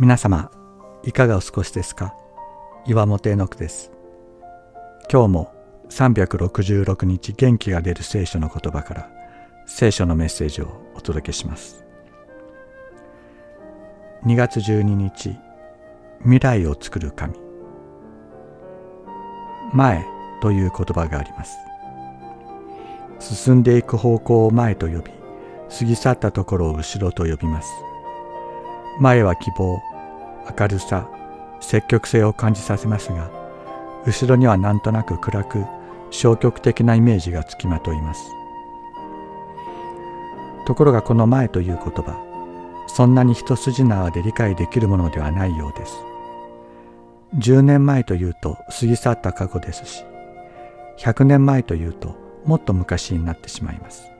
皆様いかがお過ごしですか？岩本絵の句です。今日も366日元気が出る聖書の言葉から聖書のメッセージをお届けします。2月12日未来を作る神。前という言葉があります。進んでいく方向を前と呼び過ぎ去ったところを後ろと呼びます。前は希望明るさ積極性を感じさせますが後ろにはなんとなく暗く消極的なイメージがつきまといます。ところがこの前という言葉そんなに一筋縄で理解できるものではないようです。10年前というと過ぎ去った過去ですし100年前というともっと昔になってしまいます。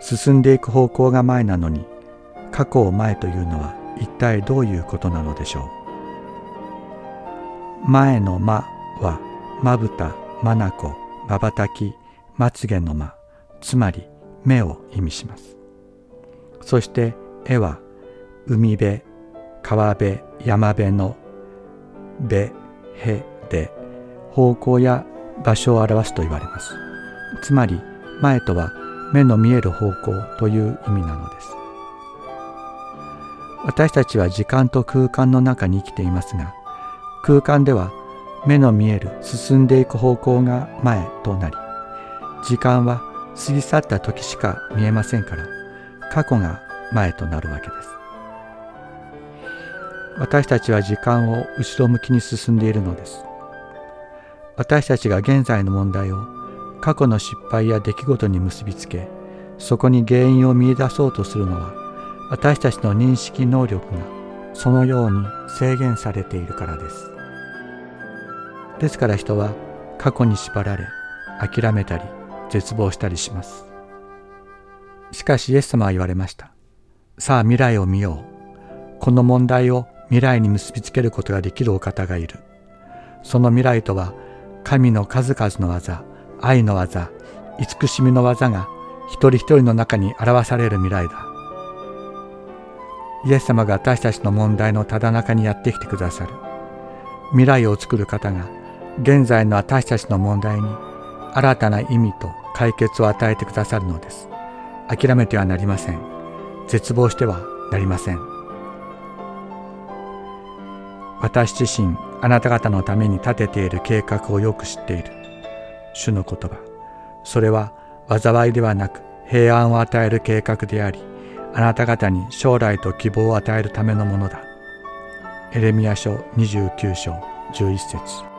進んでいく方向が前なのに過去を前というのは一体どういうことなのでしょう？前の間はまぶた、まなこ、まばたき、まつげの間、つまり目を意味します。そして絵は海辺、川辺、山辺のべ、へで方向や場所を表すと言われます。つまり前とは目の見える方向という意味なのです。私たちは時間と空間の中に生きていますが空間では目の見える進んでいく方向が前となり時間は過ぎ去った時しか見えませんから過去が前となるわけです。私たちは時間を後ろ向きに進んでいるのです。私たちが現在の問題を過去の失敗や出来事に結びつけそこに原因を見出そうとするのは私たちの認識能力がそのように制限されているからです。ですから人は過去に縛られ諦めたり絶望したりします。しかしイエス様は言われました。さあ未来を見よう。この問題を未来に結びつけることができるお方がいる。その未来とは神の数々の技愛の技慈しみの技が一人一人の中に表される未来だ。イエス様が私たちの問題のただ中にやってきてくださる。未来を作る方が現在の私たちの問題に新たな意味と解決を与えてくださるのです。諦めてはなりません。絶望してはなりません。私自身あなた方のために立てている計画をよく知っている。主の言葉。それは災いではなく平安を与える計画でありあなた方に将来と希望を与えるためのものだ。エレミア書29章11節